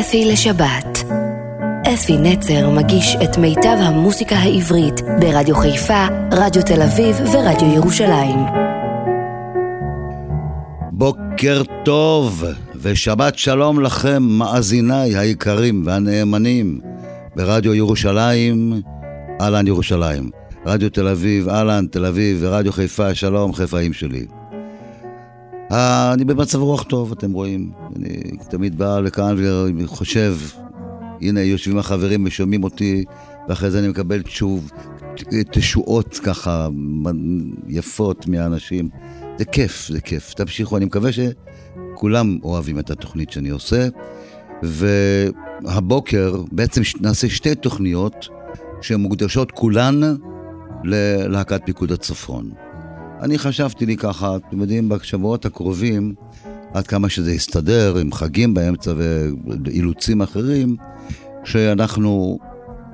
אפי לשבת. אפי נצר מגיש את מיטב המוסיקה העברית ברדיו חיפה, רדיו תל אביב ורדיו ירושלים. בוקר טוב ושבת שלום לכם, מאזיניי היקרים והנאמנים ברדיו ירושלים, אהלן ירושלים. רדיו תל אביב, אהלן תל אביב ורדיו חיפה, שלום חיפאים שלי. אה, אני במצב רוח טוב, אתם רואים. אני תמיד בא לכאן וחושב, הנה יושבים החברים ושומעים אותי, ואחרי זה אני מקבל תשוב, תשועות ככה יפות מהאנשים. זה כיף, זה כיף. תמשיכו, אני מקווה שכולם אוהבים את התוכנית שאני עושה. והבוקר בעצם נעשה שתי תוכניות שמוקדשות כולן ללהקת פיקוד הצפון. אני חשבתי לי ככה, אתם יודעים, בשבועות הקרובים, עד כמה שזה יסתדר עם חגים באמצע ואילוצים אחרים, שאנחנו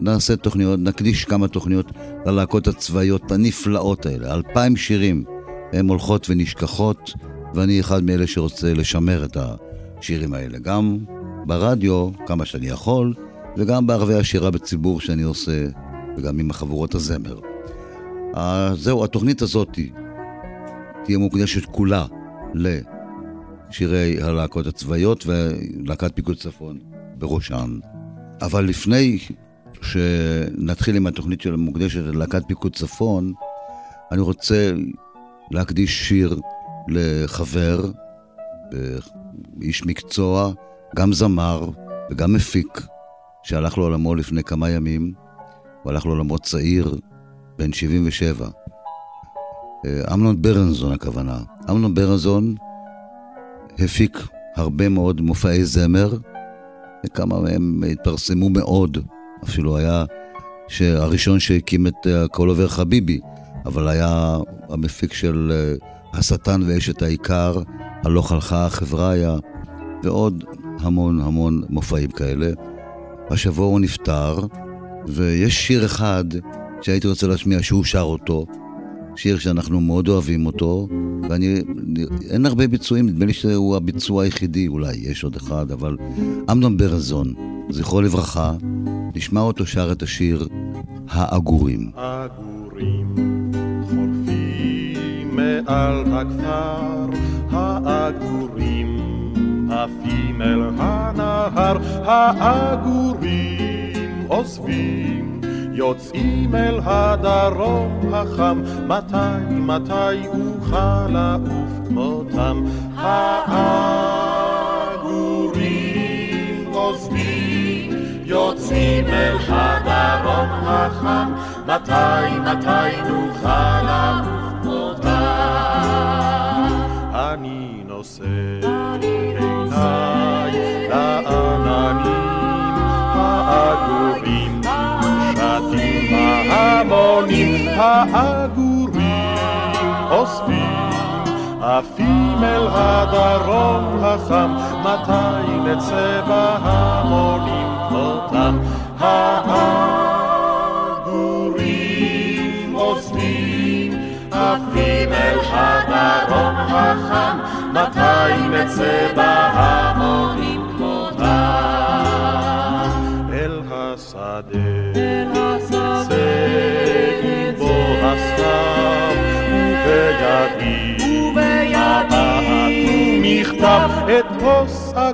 נעשה תוכניות, נקדיש כמה תוכניות ללהקות הצבאיות הנפלאות האלה. אלפיים שירים, הן הולכות ונשכחות, ואני אחד מאלה שרוצה לשמר את השירים האלה. גם ברדיו, כמה שאני יכול, וגם בערבי השירה בציבור שאני עושה, וגם עם החבורות הזמר. זהו, התוכנית הזאת תהיה מוקדשת כולה לשירי הלהקות הצבאיות ולהקת פיקוד צפון בראשן. אבל לפני שנתחיל עם התוכנית של המוקדשת ללהקת פיקוד צפון, אני רוצה להקדיש שיר לחבר, איש מקצוע, גם זמר וגם מפיק, שהלך לעולמו לפני כמה ימים, הוא הלך לעולמו צעיר, בן 77. אה, אמנון ברנזון הכוונה. אמנון ברנזון הפיק הרבה מאוד מופעי זמר, וכמה מהם התפרסמו מאוד. אפילו היה הראשון שהקים את הכל עובר חביבי, אבל היה המפיק של אה, השטן ואשת העיקר, הלוך הלכה החבריה, ועוד המון המון מופעים כאלה. השבוע הוא נפטר, ויש שיר אחד שהייתי רוצה להשמיע שהוא שר אותו, שיר שאנחנו מאוד אוהבים אותו, ואני, אין הרבה ביצועים, נדמה לי שהוא הביצוע היחידי, אולי יש עוד אחד, אבל אמנון ברזון, זכרו לברכה, נשמע אותו שר את השיר "העגורים". עגורים חולפים מעל הכפר, העגורים עפים אל הנהר, העגורים עוזבים יוצאים אל הדרום החם, מתי, מתי אוכל לעוף כמותם? העגורים עוזבים, יוצאים אל הדרום החם, מתי, מתי נוכל לעוף כמותם? אני נושא עיניי ההמונים העגורים אוספים עפים אל הדרום החם, מתי נצא בהמונים כמותם? העגורים אוספים עפים אל הדרום החם, מתי נצא בהמונים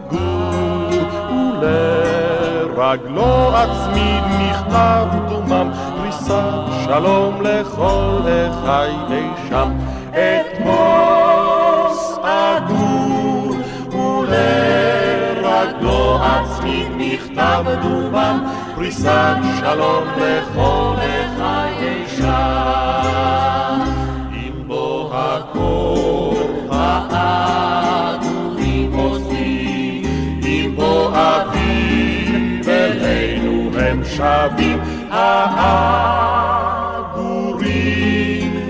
הגור, ולרגלו אצמיד מכתב דומם, פריסת שלום לכל אחי אי שם. את כוס הגור, ולרגלו אצמיד מכתב דומם, פריסת שלום לכל לחיי שם. אביב אלינו הם שבים, העגורים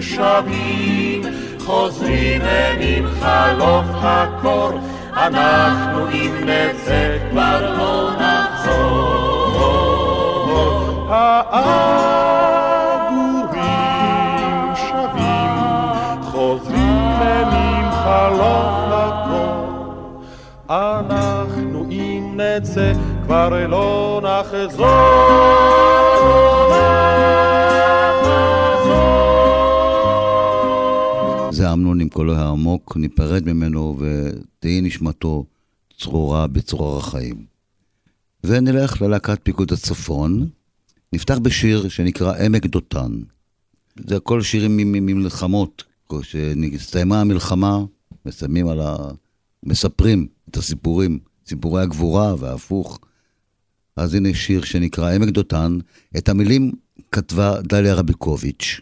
שבים, חוזרים הם עם חלוף הקור, אנחנו אם נצא כבר לא נחזור. נצא, כבר לא נחזור. זה אמנון עם קולו העמוק, ניפרד ממנו ותהי נשמתו צרורה בצרור החיים. ונלך ללהקת פיקוד הצפון. נפתח בשיר שנקרא עמק דותן. זה הכל שירים ממלחמות. כשנסתיימה המלחמה, מסיימים על ה... מספרים את הסיפורים, סיפורי הגבורה וההפוך. אז הנה שיר שנקרא עמק דותן. את המילים כתבה דליה רביקוביץ'.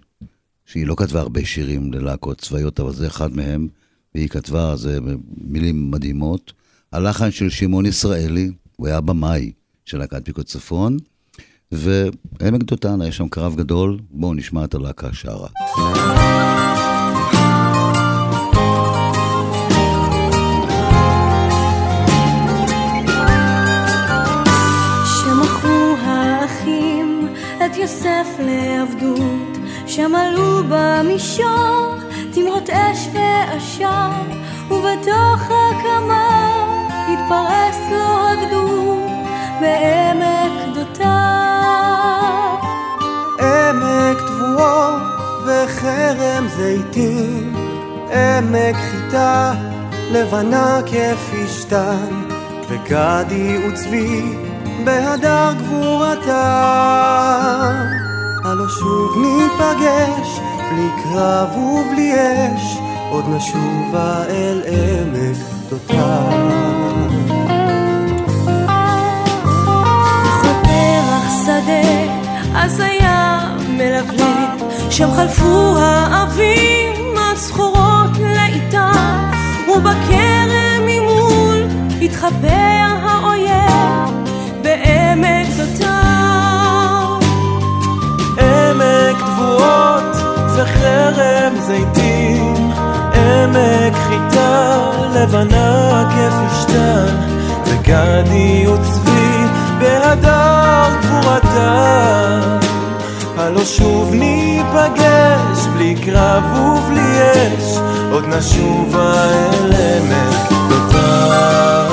שהיא לא כתבה הרבה שירים ללהקות צבאיות, אבל זה אחד מהם, והיא כתבה, זה מילים מדהימות. הלחן של שמעון ישראלי, הוא היה במאי של להקת פיקוד צפון, ועמק דותן, היה שם קרב גדול, בואו נשמע את הלהקה שרה. לעבדות שמלאו במישור תמרות אש ועשן, ובתוך הקמה התפרס לו הגדוד בעמק דותיו. עמק תבואות וכרם זיתים, עמק חיטה לבנה כפשתן, וגדי וצבי בהדר גבורתם. הלא שוב ניפגש, בלי קרב ובלי אש, עוד נשובה אל עמק דותיו. אז היה מלבלב, שם חלפו האבים, וחרם זיתים, עמק חיטה לבנה כפשתן, וגדי וצבי בהדר גבורתם. הלא שוב ניפגש בלי קרב ובלי אש, עוד נשובה אל עמק דותיו.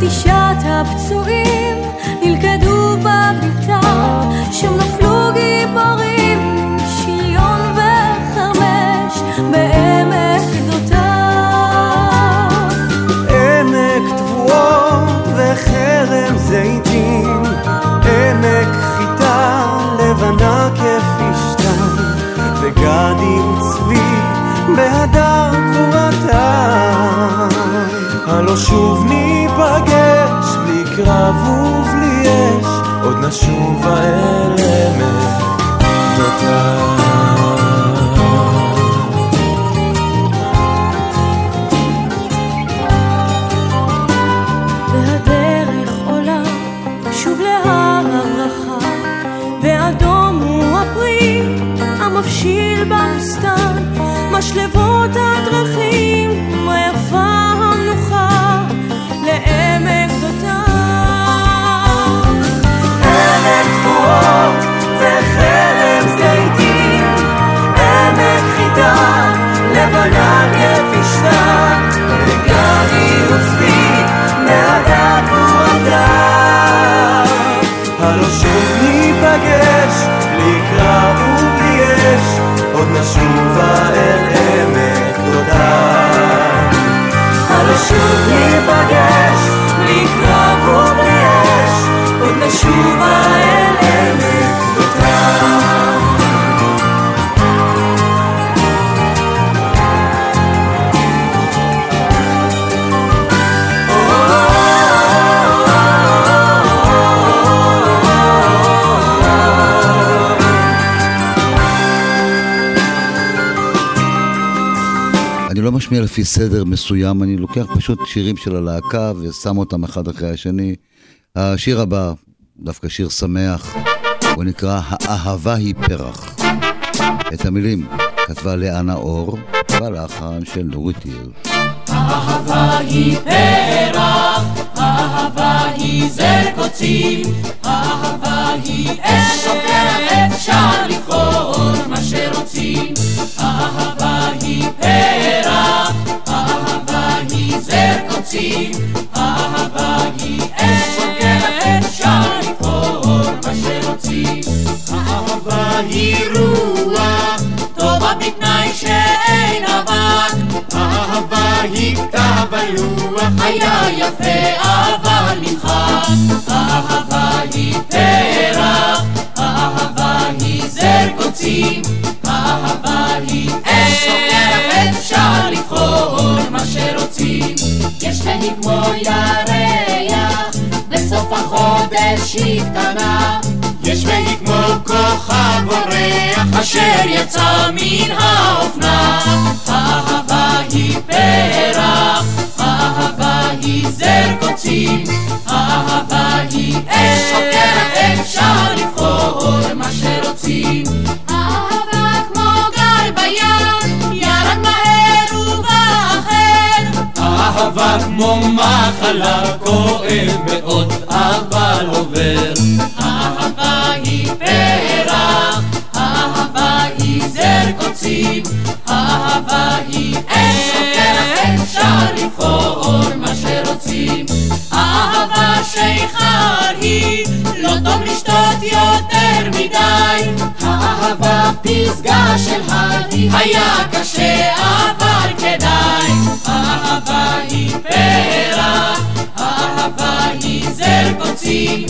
ותשעת הפצועים נלכדו בביתה, שם נפלו גיבורים, שריון וחרמש, בעמק גדותיו. עמק תבואות וחרם זיתים, עמק חיטה לבנה כפשתן, וגדי וצבי בהדר גבורתם. הלא שוב קרב ובלי אש, עוד נשובה אל עמק דותיו. משמיע לפי סדר מסוים, אני לוקח פשוט שירים של הלהקה ושם אותם אחד אחרי השני. השיר הבא, דווקא שיר שמח, הוא נקרא "האהבה היא פרח". את המילים כתבה לאנה אור, בלחן של נורית הירש. אהבה היא פרח, אהבה היא זר קוצים, אהבה היא אש היה יפה אבל נמחק. אהבה היא פרח, אהבה היא זר קוצים, אהבה היא אש אפשר לבחור מה שרוצים. יש והיא כמו ירח, בסוף החודש היא קטנה. יש והיא כמו כוכב אורח אשר יצא מן האופנה. אהבה היא פרח, היא זר קוצים, אהבה היא אש שוקרת, אפשר לבחור מה שרוצים. אהבה כמו גל בים, ירד מהר ובא אחר. אהבה כמו מחלה, כואב מאוד, אבל עובר. אהבה היא פרח, אהבה היא זר קוצים, אהבה היא אש שוקרת, שיכר היא, לא טוב לשתות יותר מדי. האהבה פסגה של הדי, היה קשה אבל כדאי. אהבה היא פרח, אהבה היא זר קוצים,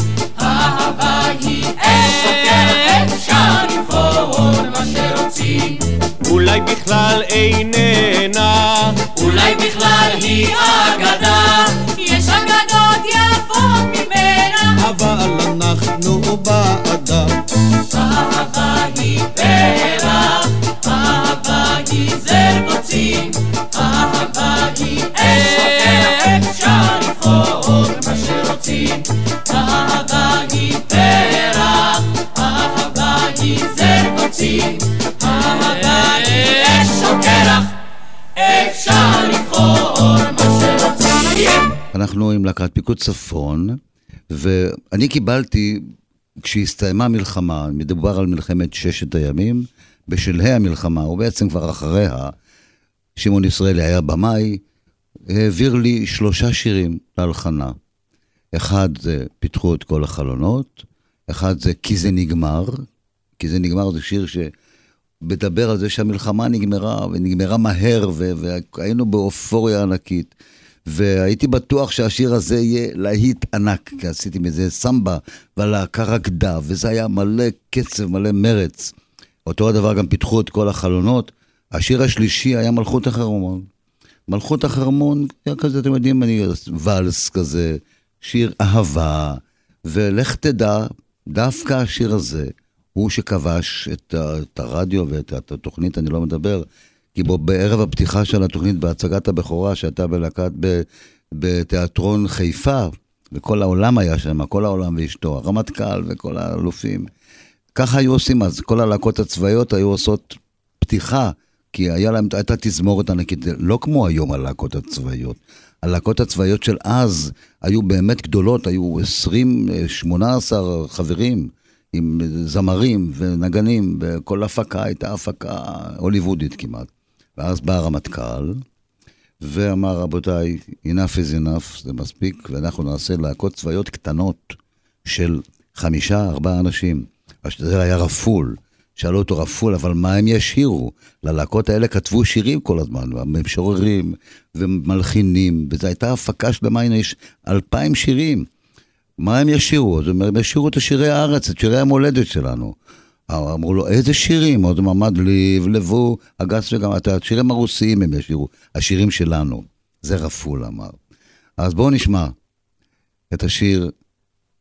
אנחנו עם להקת פיקוד צפון, ואני קיבלתי, כשהסתיימה המלחמה, מדובר על מלחמת ששת הימים, בשלהי המלחמה, או בעצם כבר אחריה, שמעון ישראלי היה במאי, העביר לי שלושה שירים להלחנה. אחד זה פיתחו את כל החלונות, אחד זה כי זה נגמר, כי זה נגמר זה שיר שמדבר על זה שהמלחמה נגמרה, ונגמרה מהר, והיינו באופוריה ענקית. והייתי בטוח שהשיר הזה יהיה להיט ענק, כי עשיתי מזה סמבה, והלהקה רקדה, וזה היה מלא קצב, מלא מרץ. אותו הדבר גם פיתחו את כל החלונות. השיר השלישי היה מלכות החרמון. מלכות החרמון היה כזה, אתם יודעים, אני ואלס כזה, שיר אהבה, ולך תדע, דווקא השיר הזה הוא שכבש את, את הרדיו ואת את התוכנית, אני לא מדבר, כי בו בערב הפתיחה של התוכנית, בהצגת הבכורה שהייתה בלהקת, בתיאטרון חיפה, וכל העולם היה שם, כל העולם ואשתו, הרמטכ"ל וכל האלופים. ככה היו עושים אז, כל הלהקות הצבאיות היו עושות פתיחה, כי היה להם, הייתה תזמורת ענקית, לא כמו היום הלהקות הצבאיות. הלהקות הצבאיות של אז היו באמת גדולות, היו 20, 18 חברים, עם זמרים ונגנים, וכל הפקה הייתה הפקה הוליוודית כמעט. ואז בא הרמטכ"ל, ואמר, רבותיי, enough is enough, זה מספיק, ואנחנו נעשה להקות צבאיות קטנות של חמישה, ארבעה אנשים. זה היה רפול. שאלו אותו רפול, אבל מה הם ישירו? ללהקות האלה כתבו שירים כל הזמן, משוררים ומלחינים, וזו הייתה הפקה שלמה, הנה יש אלפיים שירים. מה הם ישירו? הם ישירו את שירי הארץ, את שירי המולדת שלנו. אמרו לו, איזה שירים? עוד מעמד ליב, לבו, הגס וגם, את השירים הרוסיים הם ישירו, השירים שלנו. זה רפול אמר. אז בואו נשמע את השיר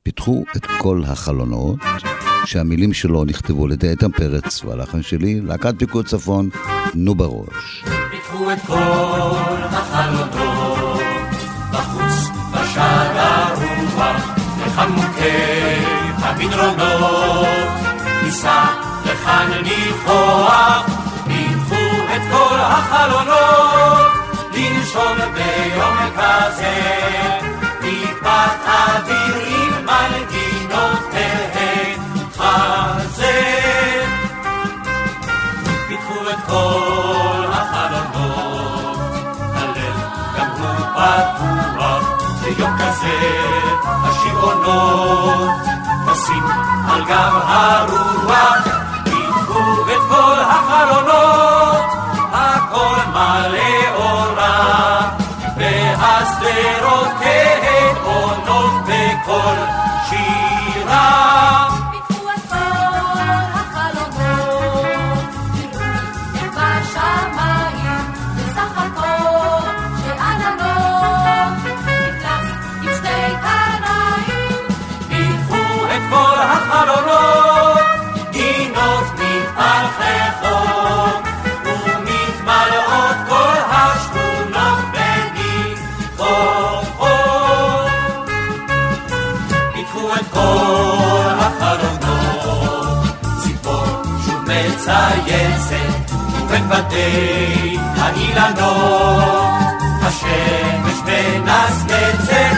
פיתחו את כל החלונות, שהמילים שלו נכתבו על ידי איתן פרץ, והלחן שלי, להקת פיקוד צפון, נו בראש. פיתחו את כל החלונות, בחוץ בשער הרוח, לחמוקי המדרונות, ניסע לכאן ניחוח, פיתחו החלונות, לנשום ביום כזה, טיפת אוויר עם מנגינות על גב הרוח, בתי האילנות, השמש מנסמצת,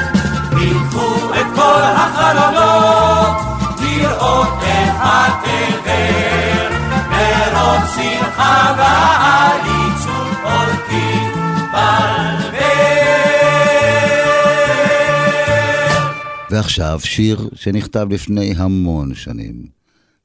פיתחו את כל החלונות. לראות את התבל, מרוב שמחה ועליצות עורקים בלבל. ועכשיו שיר שנכתב לפני המון שנים.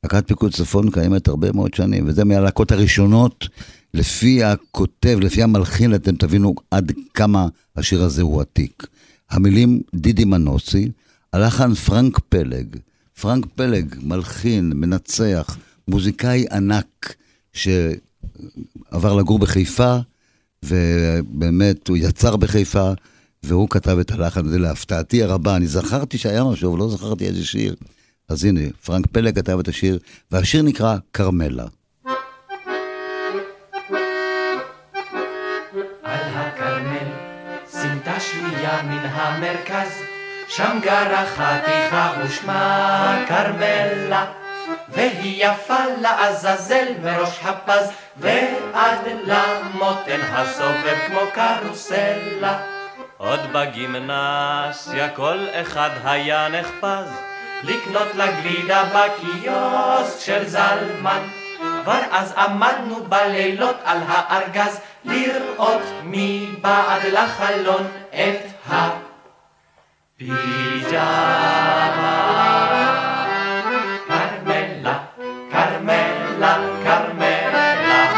להקת פיקוד צפון קיימת הרבה מאוד שנים, וזה מהלהקות הראשונות. לפי הכותב, לפי המלחין, אתם תבינו עד כמה השיר הזה הוא עתיק. המילים דידי מנוסי, הלחן פרנק פלג, פרנק פלג, מלחין, מנצח, מוזיקאי ענק, שעבר לגור בחיפה, ובאמת הוא יצר בחיפה, והוא כתב את הלחן הזה להפתעתי הרבה. אני זכרתי שהיה משהו, אבל לא זכרתי איזה שיר. אז הנה, פרנק פלג כתב את השיר, והשיר נקרא כרמלה. שנייה מן המרכז, שם גרה חתיכה ושמה כרמלה, והיא יפה לעזאזל מראש הפז, ועד למותן הסובב כמו קרוסלה. עוד בגימנסיה כל אחד היה נחפז, לקנות לה גלידה בקיוסק של זלמן. כבר אז עמדנו בלילות על הארגז, לראות מבעד לחלון את ה... פיג'מה. כרמלה, כרמלה, כרמלה,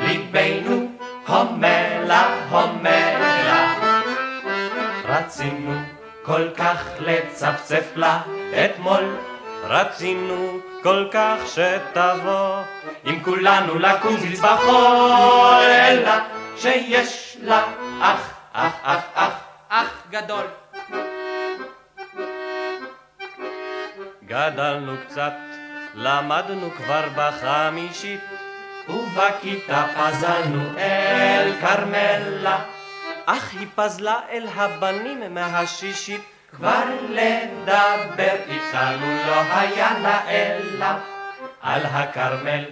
ליבנו הומלה, הומלה. רצינו כל כך לצפצף לה אתמול, רצינו כל כך שתבוא, עם כולנו לקוזיץ בחול, אלא שיש לה אח, אח, אח, אח, אח גדול. גדלנו קצת, למדנו כבר בחמישית, ובכיתה פזלנו אל כרמלה, אך היא פזלה אל הבנים מהשישית. כבר לדבר איתנו לא היה לה אלא על הכרמל,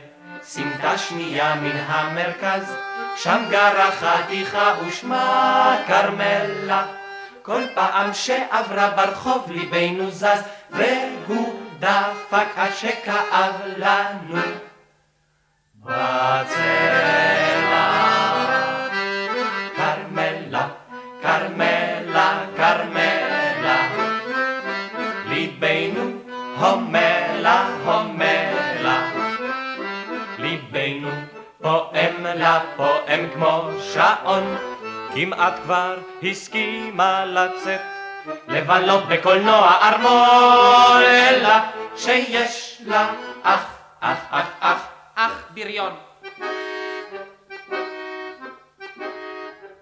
סמטה שנייה מן המרכז, שם גרה חתיכה ושמה כרמלה. כל פעם שעברה ברחוב ליבנו זז, והוא דפק עד שכאב לנו. בצלע פועם לה פועם כמו שעון, כמעט כבר הסכימה לצאת, לבלות בקולנוע ארמון, אלא שיש לה אח, אח, אח, אח, אח בריון.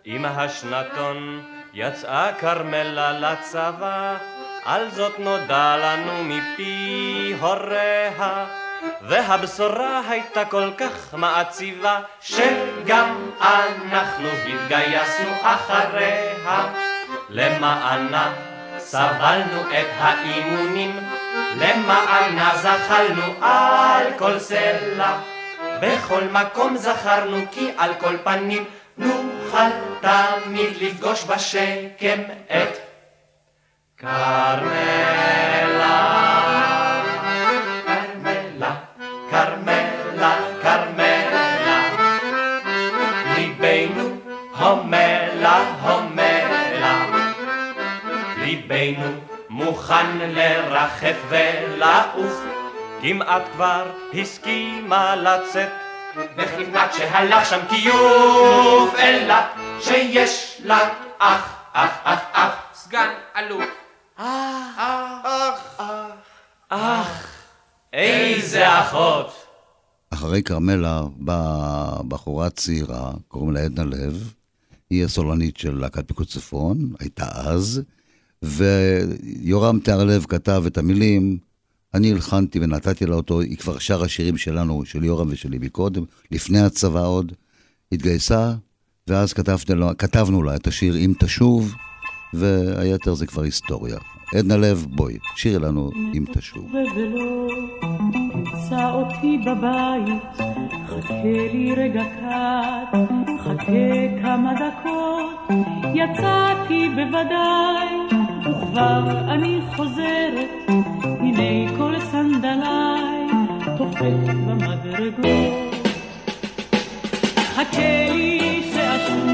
עם השנתון יצאה כרמלה לצבא, על זאת נודע לנו מפי הוריה, והבשורה הייתה כל כך מעציבה, שגם אנחנו התגייסנו אחריה. למענה סבלנו את האימונים, למענה זחלנו על כל סלע, בכל מקום זכרנו כי על כל פנים נוכל תמיד לפגוש בשקם את כרמלה. הומלה, הומלה. ליבנו מוכן לרחף ולעוף, כמעט כבר הסכימה לצאת. וכמעט שהלך שם כיוף, אלא שיש לה אח, אח, אח, אח, סגן אלוף. אח, אח, איזה אחות. אחרי כרמלה באה בחורה צעירה, קוראים לה עדנה לב, היא הסולנית של להקת פיקוד צפון, הייתה אז, ויורם תיארלב כתב את המילים, אני הלחנתי ונתתי לה אותו, היא כבר שרה שירים שלנו, של יורם ושלי מקודם, לפני הצבא עוד, התגייסה, ואז כתבנו לה, כתבנו לה את השיר "אם תשוב", והיתר זה כבר היסטוריה. עדנה לב, בואי, שירי לנו "אם תשוב". תמצא אותי בבית, חכה לי רגע קט, חכה כמה דקות, יצאתי בוודאי, וכבר אני חוזרת, הנה כל סנדליי, תופק במדרגות. חכה לי שאשוב,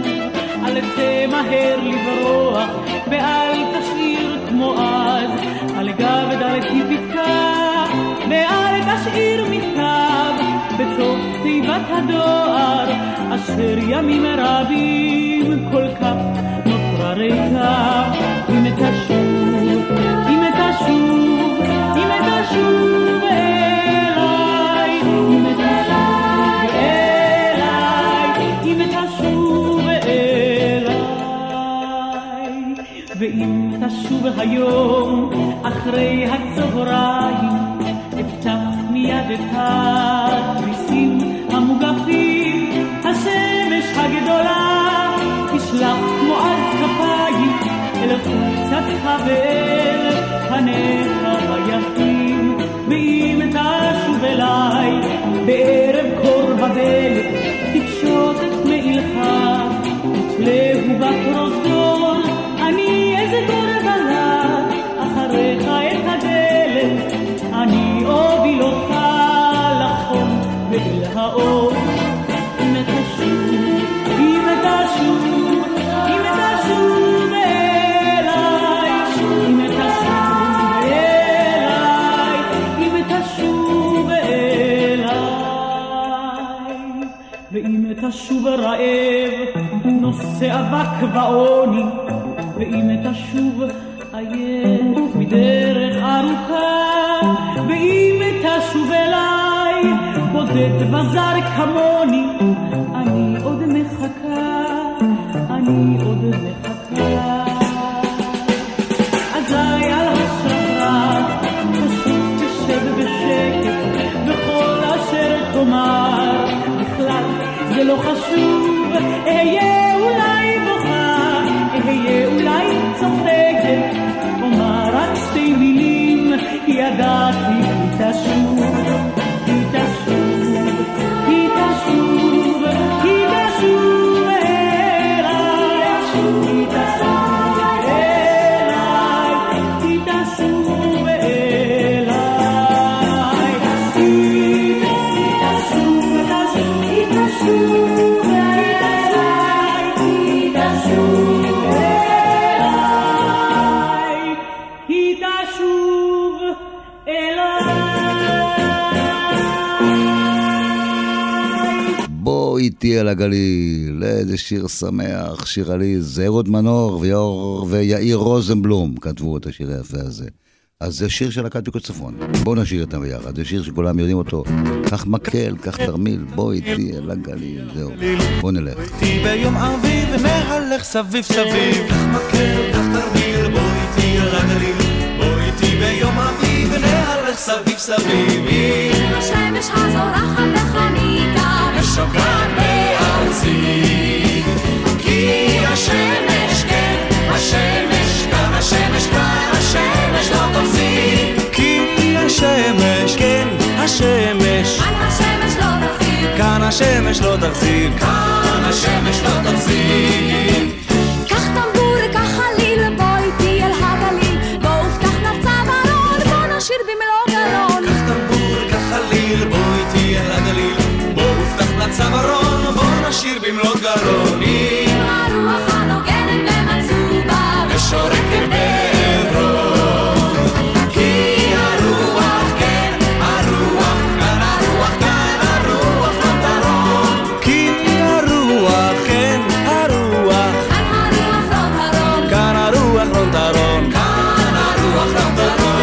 אל תמהר לברוח, ואל תשאיר כמו אז, ואל תשאיר מכתב, בתוך תיבת הדואר, אשר ימים רבים כל כך נותרה ריקה, אם תשוב, אם תשוב, אם תשוב אליי, אם תשוב אליי, אם תשוב אליי, ואם תשוב היום אחרי הצהריים, מיד את התריסים המוגפים, השמש הגדולה תשלח כמו אז כפיים אל חולצתך ואל פניך היפים, ואם תשוב אליי בערב קור בדלת, תפשוט את מעילך, תתלהו בפרוזדור, תשוב רעב, נושא אבק ועוני, ואם תשוב עייף מדרך ארוכה, ואם תשוב אליי, בודד וזר כמוני, אני עוד מחכה, אני עוד מחכה. הגליל, איזה שיר שמח, שיר עליז, אהוד מנור ויאור, ויאיר רוזנבלום כתבו את השיר היפה הזה. אז זה שיר של להקת פיקוד צפון. בואו נשאיר אותם ביחד, זה שיר שכולם יודעים אותו. קח מקל, קח תרמיל, בוא איתי אל הגליל, זהו. בוא נלך. איתי ביום אביב נהלך סביב סביב. קח מקל, קח תרמיל, בוא איתי אל הגליל. בוא איתי ביום אביב נהלך סביב סביב. אם השמש הזורחת בחניתה ושוקעת בארצי כי השמש, כן, השמש כאן, השמש כאן, השמש לא תפסיק. כי השמש, כן, השמש, על השמש לא תפסיק השמש לא תחזיר, כאן השמש לא תחזיר. קח טמבור, קח חליל, בוא איתי אל הגליל, בוא ופתח נצב ארון, בוא נשיר במלוא גלון. קח טמבור, קח חליל, בוא איתי אל הגליל, בוא ופתח לצווארון, בוא נשיר במלוא. עם הרוח הנוגנת במצובה, ושורקת בעברון. כי הרוח, כן, הרוח, כאן הרוח, כאן הרוח לא. כי הרוח, כן, הרוח, כאן הרוח לא. כאן הרוח לא תרון. כאן הרוח לא.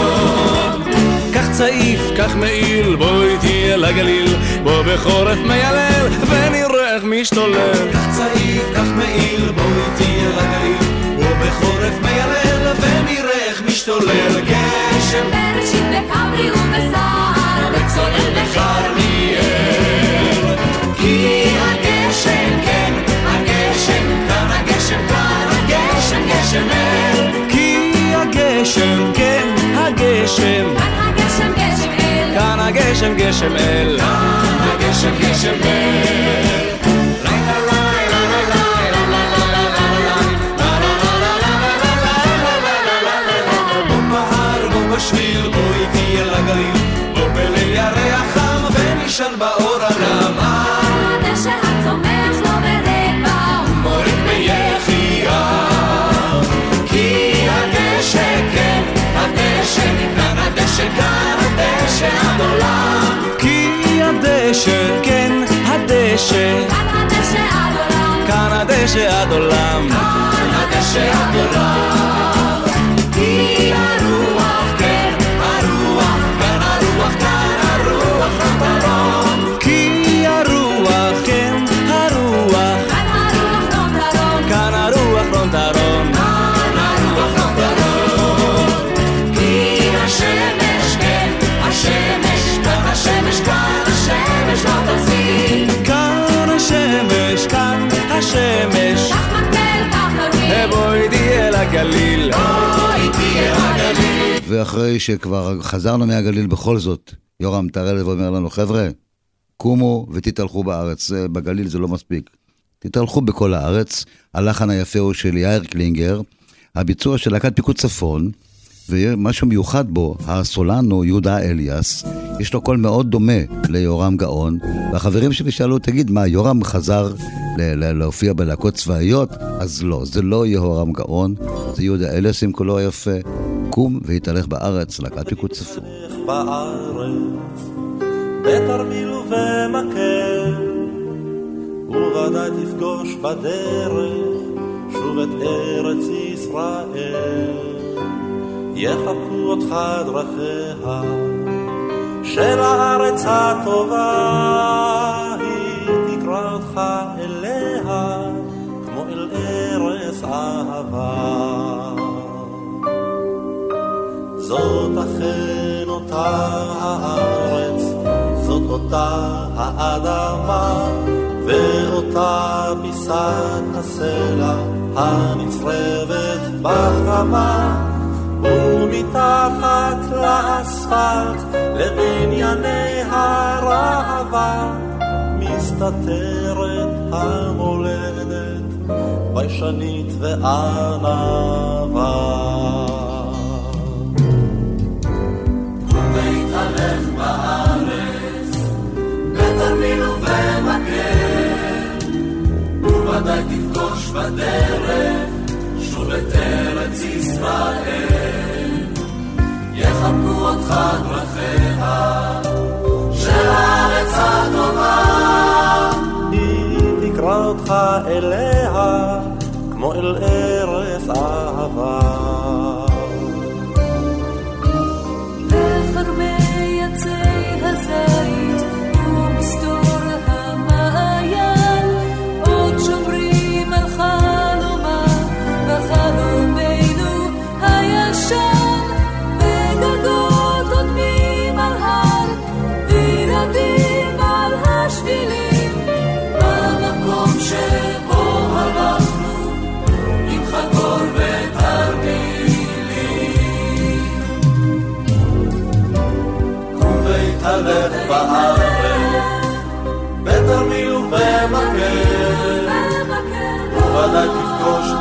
קח צעיף, קח מעיל, בוא איתי אל הגליל, בוא בחורף איך משתולל. קח צעיף, קח מעיל, בוא איתי אל הגליל, בוא בחורף מיילל, ונראה איך משתולל. גשם בראשית בכברי ובסער, וצולל בכרמיאל. כי הגשם, כן, הגשם, כאן הגשם, כאן הגשם, גשם אל. כי הגשם, כן, הגשם, כאן הגשם גשם אל. כאן הגשם גשם אל. כאן הגשם, גשם אל. ונישן באור הנם. הדשא הצומח לו ברבע, מוריד ביחיעה. כי הדשא, כן, הדשא, כאן הדשא, כאן הדשא עד עולם. כי הדשא, כן, הדשא, כאן הדשא עד עולם. כאן הדשא עד עולם. כאן הדשא עד עולם. ואחרי שכבר חזרנו מהגליל בכל זאת, יורם טהרלב אומר לנו, חבר'ה, קומו ותתהלכו בארץ, זה- בגליל זה לא מספיק. תתהלכו בכל הארץ, הלחן היפה הוא של יאיר קלינגר, הביצוע של להקת פיקוד צפון, ומשהו מיוחד בו, הסולנו יהודה אליאס, יש לו קול מאוד דומה ליורם גאון, והחברים שלי שאלו, תגיד, מה, יורם חזר להופיע בלהקות צבאיות? אז לא, זה לא יהורם גאון, זה יהודה אליאס עם קולו היפה. קום והתהלך בארץ, להקת פיקוד צפון. בארץ, בתרמיל ובמקל, וודאי תפגוש בדרך שוב את ארץ ישראל. יחבקו אותך דרכיה של הארץ הטובה, היא תקרא אותך אליה כמו אל ארץ אהבה. זאת אכן אותה הארץ, זאת אותה האדמה, ואותה פיסת הסלע הנצרבת בחמה, ומתחת לאספלט לבנייני הראווה, מסתתרת המולדת, ביישנית וענווה. והתהלך בארץ, בתרמיל ובמקל, וודאי תפגוש בדרך שוב את ארץ ישראל. יחבקו אותך דרכיה של הארץ הטובה. היא תקרא אותך אליה כמו אל ארץ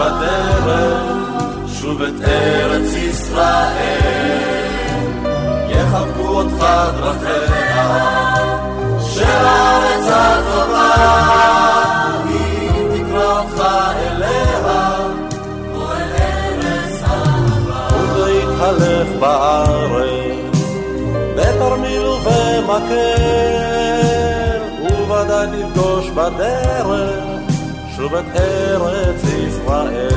בדרך שוב את ארץ ישראל. יחבקו אותך דרכיה של הארץ הטובה, היא תקרא אותך אליה, כמו אל ארץ אהבה. ולהתהלך בארץ, בתרמיל ובמקל, ובוודאי תפגוש בדרך שוב את ארץ ישראל.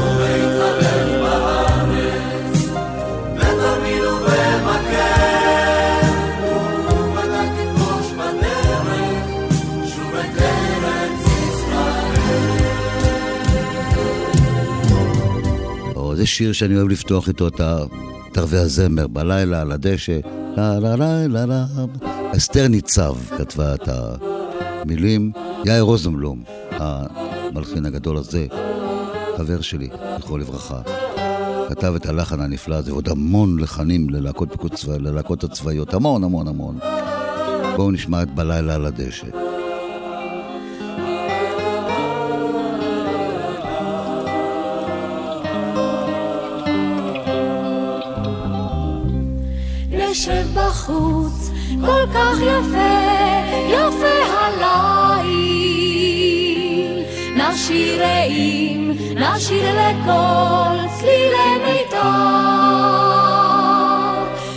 זה שיר שאני אוהב לפתוח איתו את ערבי הזמר, בלילה על הדשא, לה לה לה לה לה. אסתר ניצב כתבה את המילים, יאיר רוזנבלום, המלחין הגדול הזה, חבר שלי, זכרו לברכה. כתב את הלחן הנפלא הזה, עוד המון לחנים ללהקות ללהקות הצבאיות, המון המון המון. בואו נשמע את בלילה על הדשא. כל כך יפה, יפה הליל. נשיר רעים, נשיר לכל צלילי מיתר.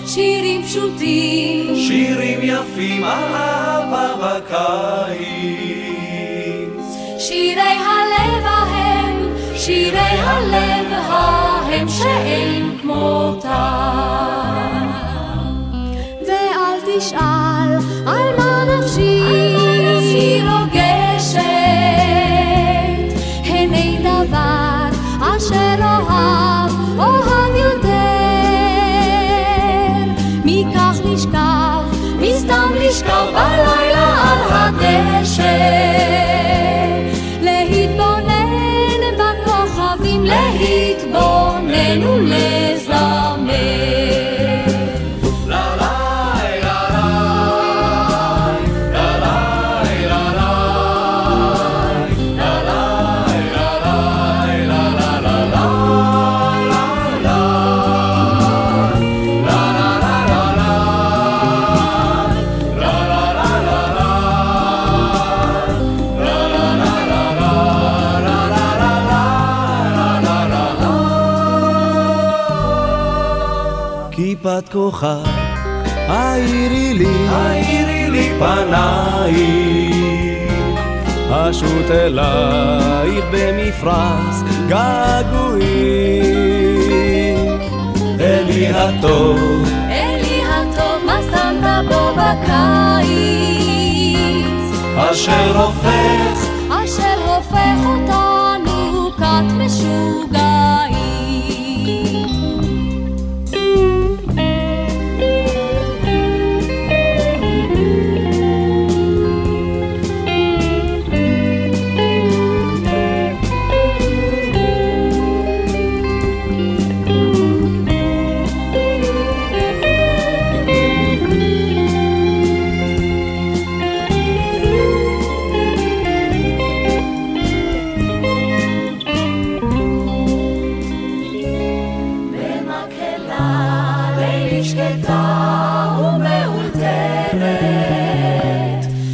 שירים פשוטים, שירים יפים על אהבה בקיץ. שירי הלב ההם, שירי הלב ההם שאין כמותם. ואל תשאל על מה כוכב, האירי לי, האירי לי פנייך, אשוט אלייך במפרש געגועים. אלי הטוב, אלי הטוב, מה שמת בו בקיץ? אשר הופך אשר הופך אותנו כת משוגעים.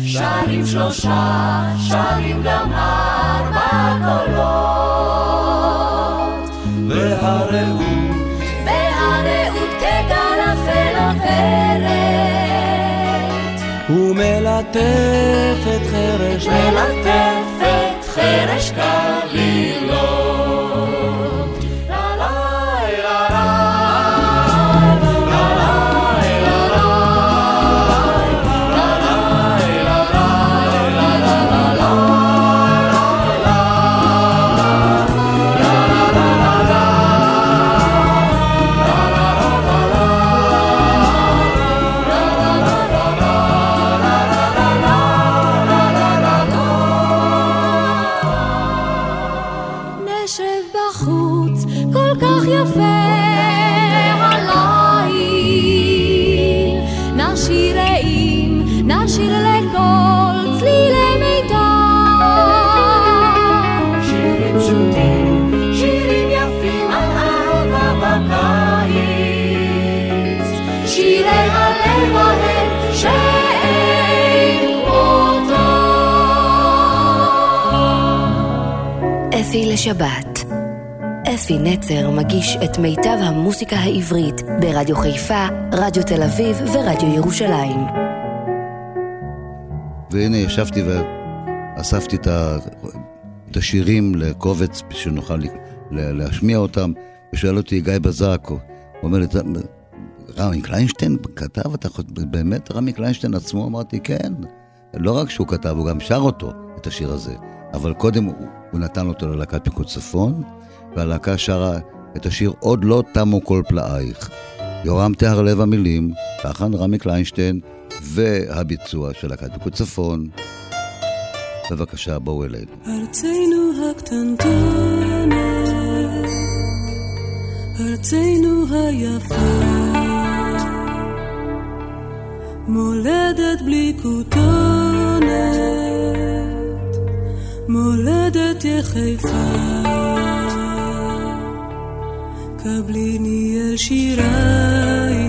שרים שלושה, שרים גם ארבע קולות. והרעות. והרעות כגל אפל עוברת ומלטפת חרש מלטפת חרש קלילות לשבת. אפי נצר מגיש את מיטב המוסיקה העברית ברדיו חיפה, רדיו תל אביב ורדיו ירושלים. והנה ישבתי ואספתי את, השירים לקובץ שנוכל להשמיע אותם, ושואל אותי גיא בזק, הוא אומר לי, רמי קליינשטיין כתב, אתה באמת רמי קליינשטיין עצמו? אמרתי, כן. לא רק שהוא כתב, הוא גם שר אותו, את השיר הזה. אבל קודם הוא, הוא נתן אותו ללהקת פיקוד צפון, והלהקה שרה את השיר "עוד לא תמו כל פלאייך". יורם לב המילים, לחן רמי קליינשטיין, והביצוע של להקת פיקוד צפון. בבקשה, בואו אלינו. ארצנו הקטנטונת, ארצנו היפה, מולדת בלי כותונת, מולדת יחיפה. קבליני אל שירייך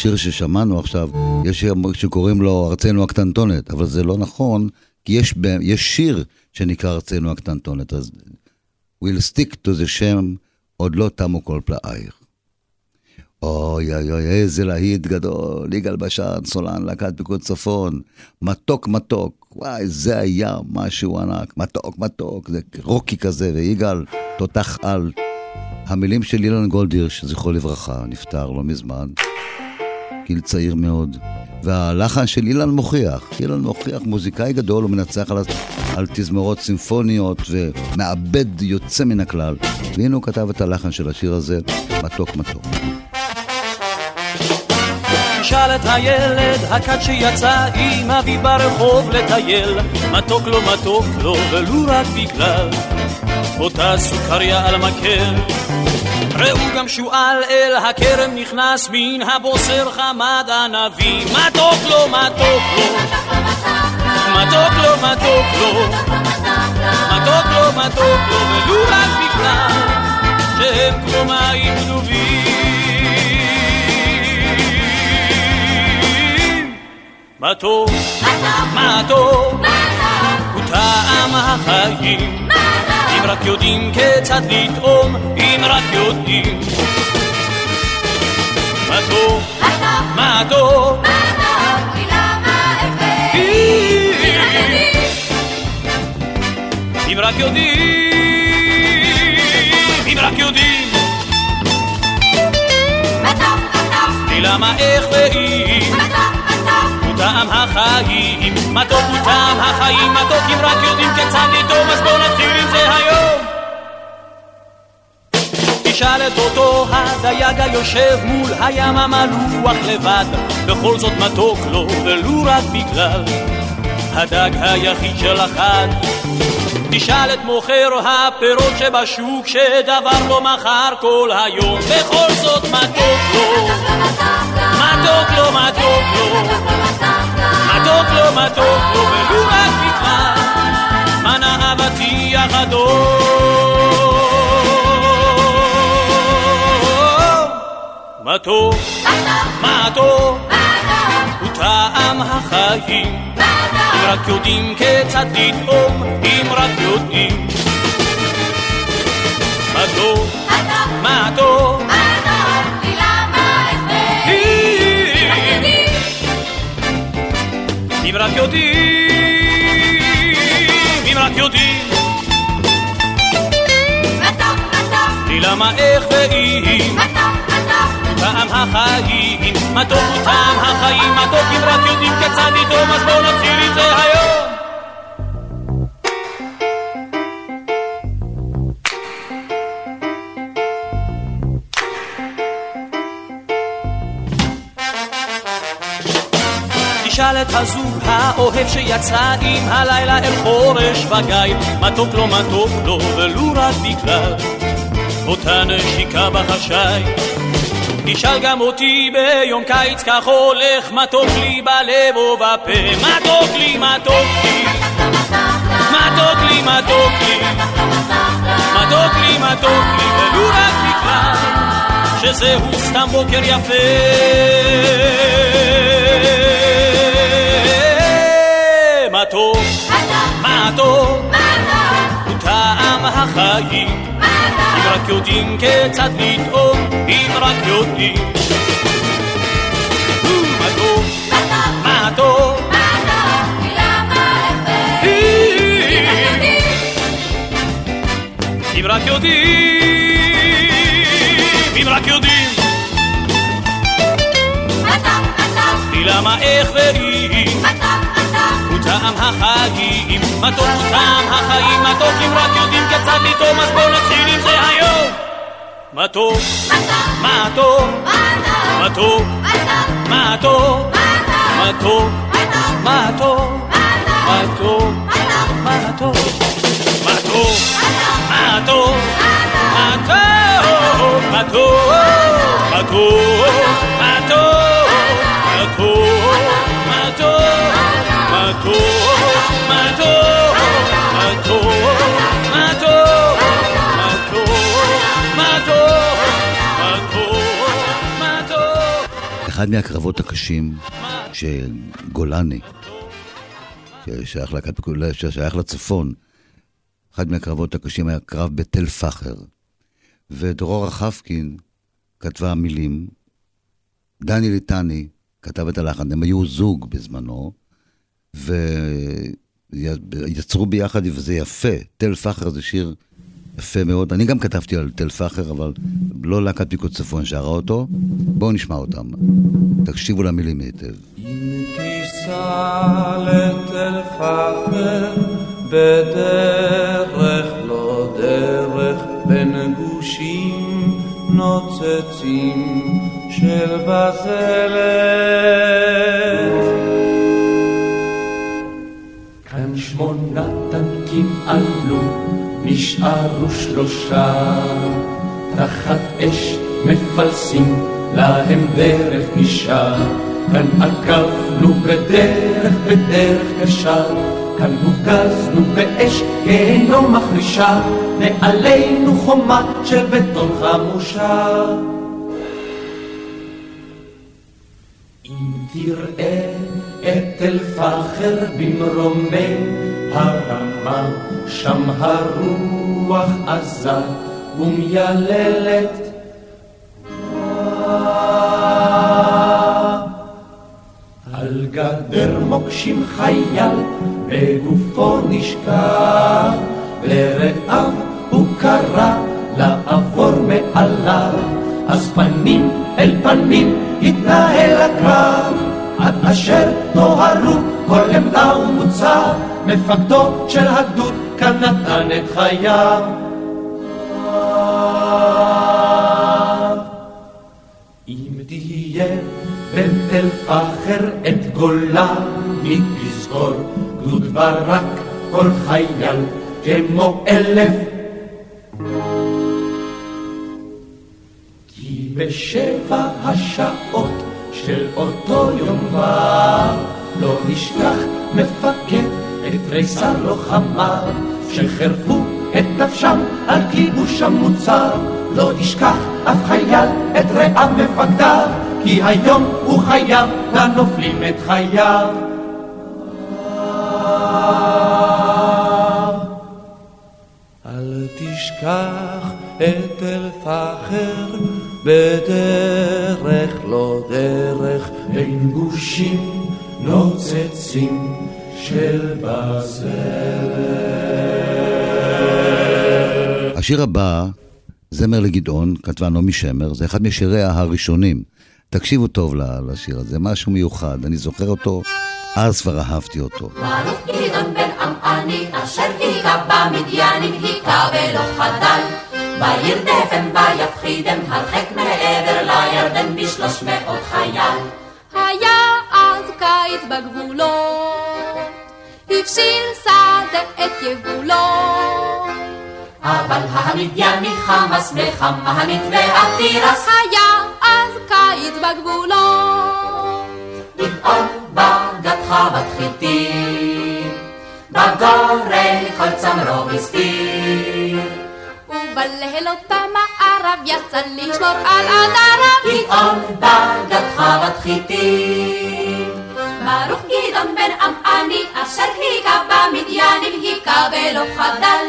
השיר ששמענו עכשיו, יש שיר שקוראים לו ארצנו הקטנטונת, אבל זה לא נכון, כי יש, יש שיר שנקרא ארצנו הקטנטונת, אז we'll stick to the שם, עוד לא תמו כל פלאייך. אוי אוי אוי, איזה להיט גדול, יגאל בשן, סולן, להקת פיקוד צפון, מתוק מתוק, וואי, זה היה משהו ענק, מתוק מתוק, זה רוקי כזה, ויגאל, תותח על. המילים של אילן גולדהירש, זכרו לברכה, נפטר לא מזמן, גיל צעיר מאוד. והלחן של אילן מוכיח, אילן מוכיח מוזיקאי גדול, הוא מנצח על, על תזמורות סימפוניות ומעבד יוצא מן הכלל. והנה הוא כתב את הלחן של השיר הזה, מתוק מתוק. תשאל את הילד הכד שיצא עם אבי ברחוב לטייל מתוק לו מתוק לו ולו רק בגלל אותה סוכריה על מקל ראו גם שועל אל הכרם נכנס מן הבוסר חמד ענבים מתוק לו מתוק לו. מתוק לו מתוק לו. מתוק לו מתוק לו. ולו רק בגלל שהם כמו מים גנובים. מתוק מתוק טעם החיים. אם רק יודעים כיצד לטעום, אם רק יודעים. מה טוב, מה טוב, אם רק יודעים, אם רק יודעים. לי למה איך ואם, הוא טעם החיים, מתוק הוא טעם החיים, מתוק אם רק יודעים כיצד לטעום, אז בואו נתחיל עם זה היום. תשאל את אותו הדייג היושב מול הים המלוח לבד, בכל זאת מתוק לו, ולו רק בגלל הדג היחיד של החד. תשאל את מוכר הפירות שבשוק, שדבר לא מכר כל היום, בכל זאת מתוק לו, מתוק לו, מתוק לו, מתוק לו, מתוק לו, ולו רק בגלל מנה אהבתי החדור. מתוק, מתוק, הוא טעם החיים. אם רק יודעים כיצד לטעום, אם רק יודעים. מתוק, מתוק, אם רק יודעים, אם רק יודעים. לי למה איך ואם, טעם החיים, מתוק הוא טעם החיים, מתוק אם רק יודעים כיצד לטעום, אז בואו נתחיל עם זה היום. תשאל את הזוג האוהב שיצא עם הלילה אל חורש וגיא, מתוק לו מתוק לו ולו רק בגלל אותה נשיקה בחשאי. תשאל גם אותי ביום קיץ כך הולך מתוק לי בלב ובפה, מתוק לי מתוק לי? מתוק לי מתוק לי? מתוק לי מתוק לי ולו רק בגלל שזהו סתם בוקר יפה החיים. אם רק יודעים כיצד לטעום, אם רק יודעים. מה טוב, מה טוב, מה טוב, למה לחפש? אם רק יודעים, אם רק יודעים. מה טוב, מה טוב, למה איך ואי. מה טוב טעם החיים, מתוק הוא טעם החיים, מתוק אם רק יודעים כיצד לטעום, אז בואו נתחיל עם זה היום. מתוק, מתוק, מתוק, מתוק, מתוק, מתוק, מתוק, מתוק, מתוק, מתוק, מתוק, מתוק, מתוק, באחד מהקרבות הקשים שגולני, ששייך, לכת, ששייך לצפון, אחד מהקרבות הקשים היה קרב בתל פחר. ודרורה חפקין כתבה מילים, דני ליטני כתב את הלחן, הם היו זוג בזמנו, ויצרו ביחד, וזה יפה. תל פחר זה שיר יפה מאוד. אני גם כתבתי על תל פחר, אבל לא להקת פיקוד צפון שרה אותו. בואו נשמע אותם. תקשיבו למילים היטב. אם תיסע לתל פחר בדרך לא דרך בין גושים נוצצים של בזלת. כאן שמונה טנקים עלו, נשארו שלושה, תחת אש מפלסים להם דרך גישה. כאן עקפנו בדרך, בדרך קשה, כאן הופגזנו באש גיהנום מחרישה, מעלינו חומה של בטון חמושה. אם תראה את תל פחר במרומי הרמה, שם הרוח עזה ומייללת. על גדר מוקשים חייל, בגופו נשכח, לרעיו הוא קרא לעבור מעליו, אז פנים אל פנים התנהל הקרב, עד אשר טוהרו כל עמדה ומוצב, מפקדו של הגדוד כאן נתן את חייו. אם תהיה בין תל פחר את גולני תזכור, גדוד ברק כל חייל כמו אלף. כי בשבע השעות של אותו יום ו' לא נשכח מפקד את תריסר לוחמיו שחירפו את נפשם על כיבוש המוצר לא ישכח אף חייל את רעיו מפקדיו כי היום הוא חייב לנופלים את חייו. אל תשכח את תל פחר בדרך לא דרך בין גושים נוצצים של בזלת. השיר הבא, זמר לגדעון, כתבה נעמי שמר, זה אחד משיריה הראשונים. תקשיבו טוב לשיר הזה, משהו מיוחד, אני זוכר אותו, אז כבר אהבתי אותו. ברוך גדעון בן עמעני, אשר היכה במדיינים, היכה ולא חדל. וירדפם ויפחידם, הרחק מעבר לירדן בשלוש מאות חייל. היה אז קיץ בגבולות, הבשיל שדה את יבולו. אבל המדייני חמאס מחמנית והתירס היה אז קיץ בגבולות. גדעון בגד חוות חיטים, בגורן כל צמרו הסתיר. ובלילות במערב יצא לשמור על עדריו. גדעון בגד חוות חיטים. ברוך גדעון בן עמעני, אשר היכה במדיינים, היכה ולא חדל.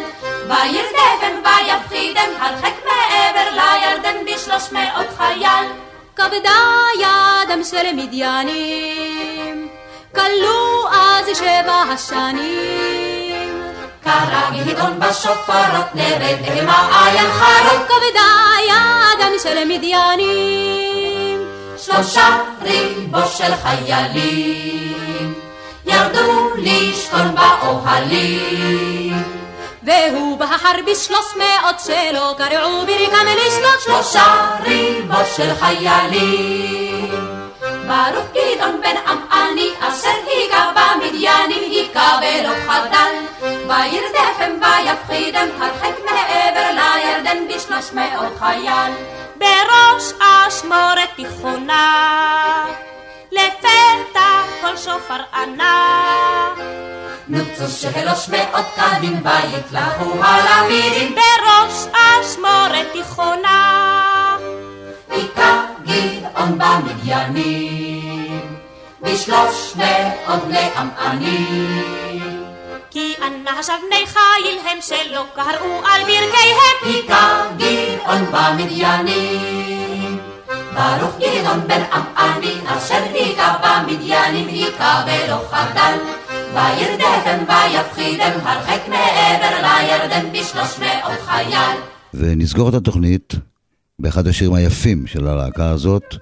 וירדפם ויפחידם, הרחק מעבר לירדן בשלוש מאות חייל. כבדה ידם של מדיינים, כלו אז שבע השנים. קרא גדעון בשופרות, נרד למעיין חרון. כבדה ידם של מדיינים, שלושה ריבו של חיילים, ירדו לשכון באוהלים. והוא בחר בשלוש מאות שלא קרעו ברכם לשלוט שלושה ריבו של חיילים. ברוך גדעון בן עמעני, אשר היכה במדיינים, היכה ולא חדל. וירדפם ויפחידם, הרחק מעבר לירדן בשלוש מאות חייל. בראש אשמורת תיכונה, לפתע כל שופר ענה. נוצו שלוש מאות קדים ויתלהו הלמידים בראש אשמורת תיכונה. היכה גדעון במדיינים, בשלוש מאות בני עמענים. כי אנשיו בני חיל הם שלא קראו על ברכיהם. היכה גדעון במדיינים. ברוך גדעון בן עמעני, אשר היכה במדיינים, היכה ולא חדל. וירדפם ויפחידם הרחק מעבר לירדן בשלוש מאות חייל. ונסגור את התוכנית באחד השירים היפים של הלהקה הזאת.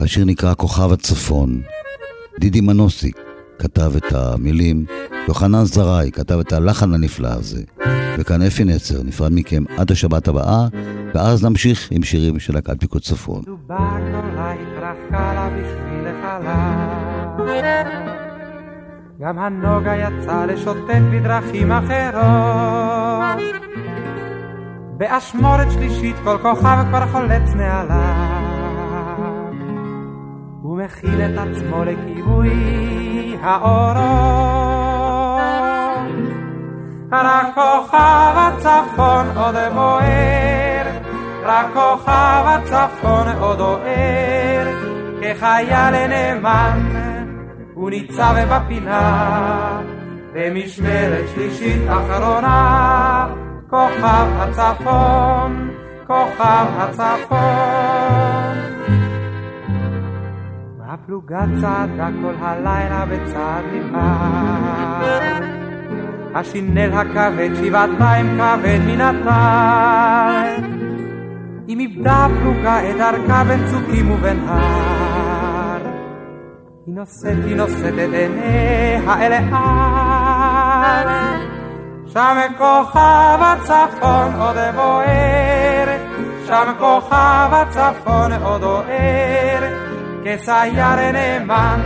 השיר נקרא כוכב הצפון. דידי מנוסי כתב את המילים, יוחנן זרעי כתב את הלחן הנפלא הזה. וכאן אפי נצר, נפרד מכם עד השבת הבאה, ואז נמשיך עם שירים של להקת פיקוד צפון. גם הנוגה יצא לשוטט בדרכים אחרות. באשמורת שלישית כל כוכב כבר חולץ מעליו. הוא מכין את עצמו לכיבוי האורות. רק כוכב הצפון עוד בוער, רק כוכב הצפון עוד אוהר, כחייל נאמן הוא ניצב בפינה, במשמרת שלישית אחרונה, כוכב הצפון, כוכב הצפון. הפלוגה צעדה כל הלילה בצעד נמהר. השינל הכבד שבעתיים כבד הטל. אם איבדה הפלוגה את דרכה בין צוקים ובין הר. היא נושאת, היא נושאת את עיניה אל העל. שם כוכב הצפון עוד בוער, שם כוכב הצפון עוד אוהר, כסייר נאמן,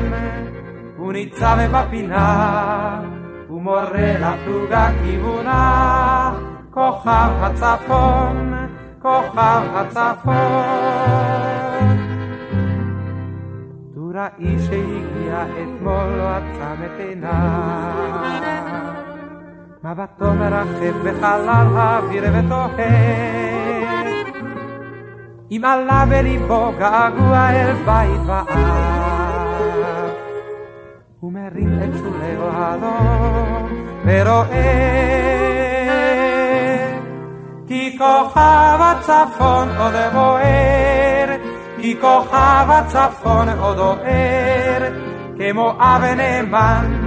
הוא ניצב בפינה, הוא מורה לפלוגה כיוונה, כוכב הצפון, כוכב הצפון. טוראי שהגיע אתמול לא עצם את עיניו. מבטו מרחף בחלל האוויר ותוהה. אם עלה בליבו געגוע אל בית ואב. הוא מרים את שולי אוהלו ורואה. כי כוכב הצפון עוד בוער כי כוכב הצפון עוד אוהר כמו אב נאמן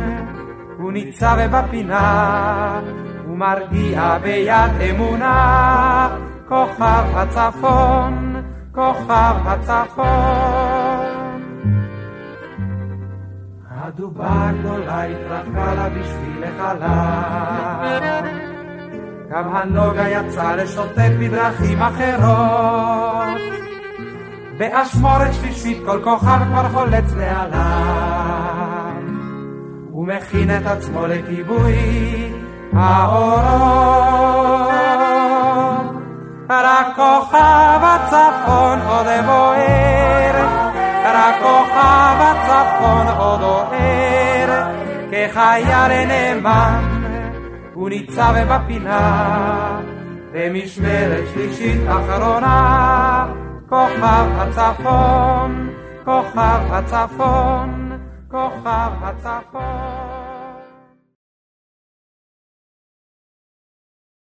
הוא ניצב בפינה, הוא מרגיע ביד אמונה, כוכב הצפון, כוכב הצפון. הדובה הגדולה התרחקה לה בשביל החלל, גם הנוגה יצא לשוטט בדרכים אחרות. באשמורת שלישית כל כוכב כבר חולץ מעליו. הוא מכין את עצמו לכיבוי האורות. רק כוכב הצפון עוד בוער, רק כוכב הצפון עוד אוהר, כחייל נאמן הוא ניצב בפינה, במשמרת שלישית אחרונה, כוכב הצפון, כוכב הצפון. כוכב הצפון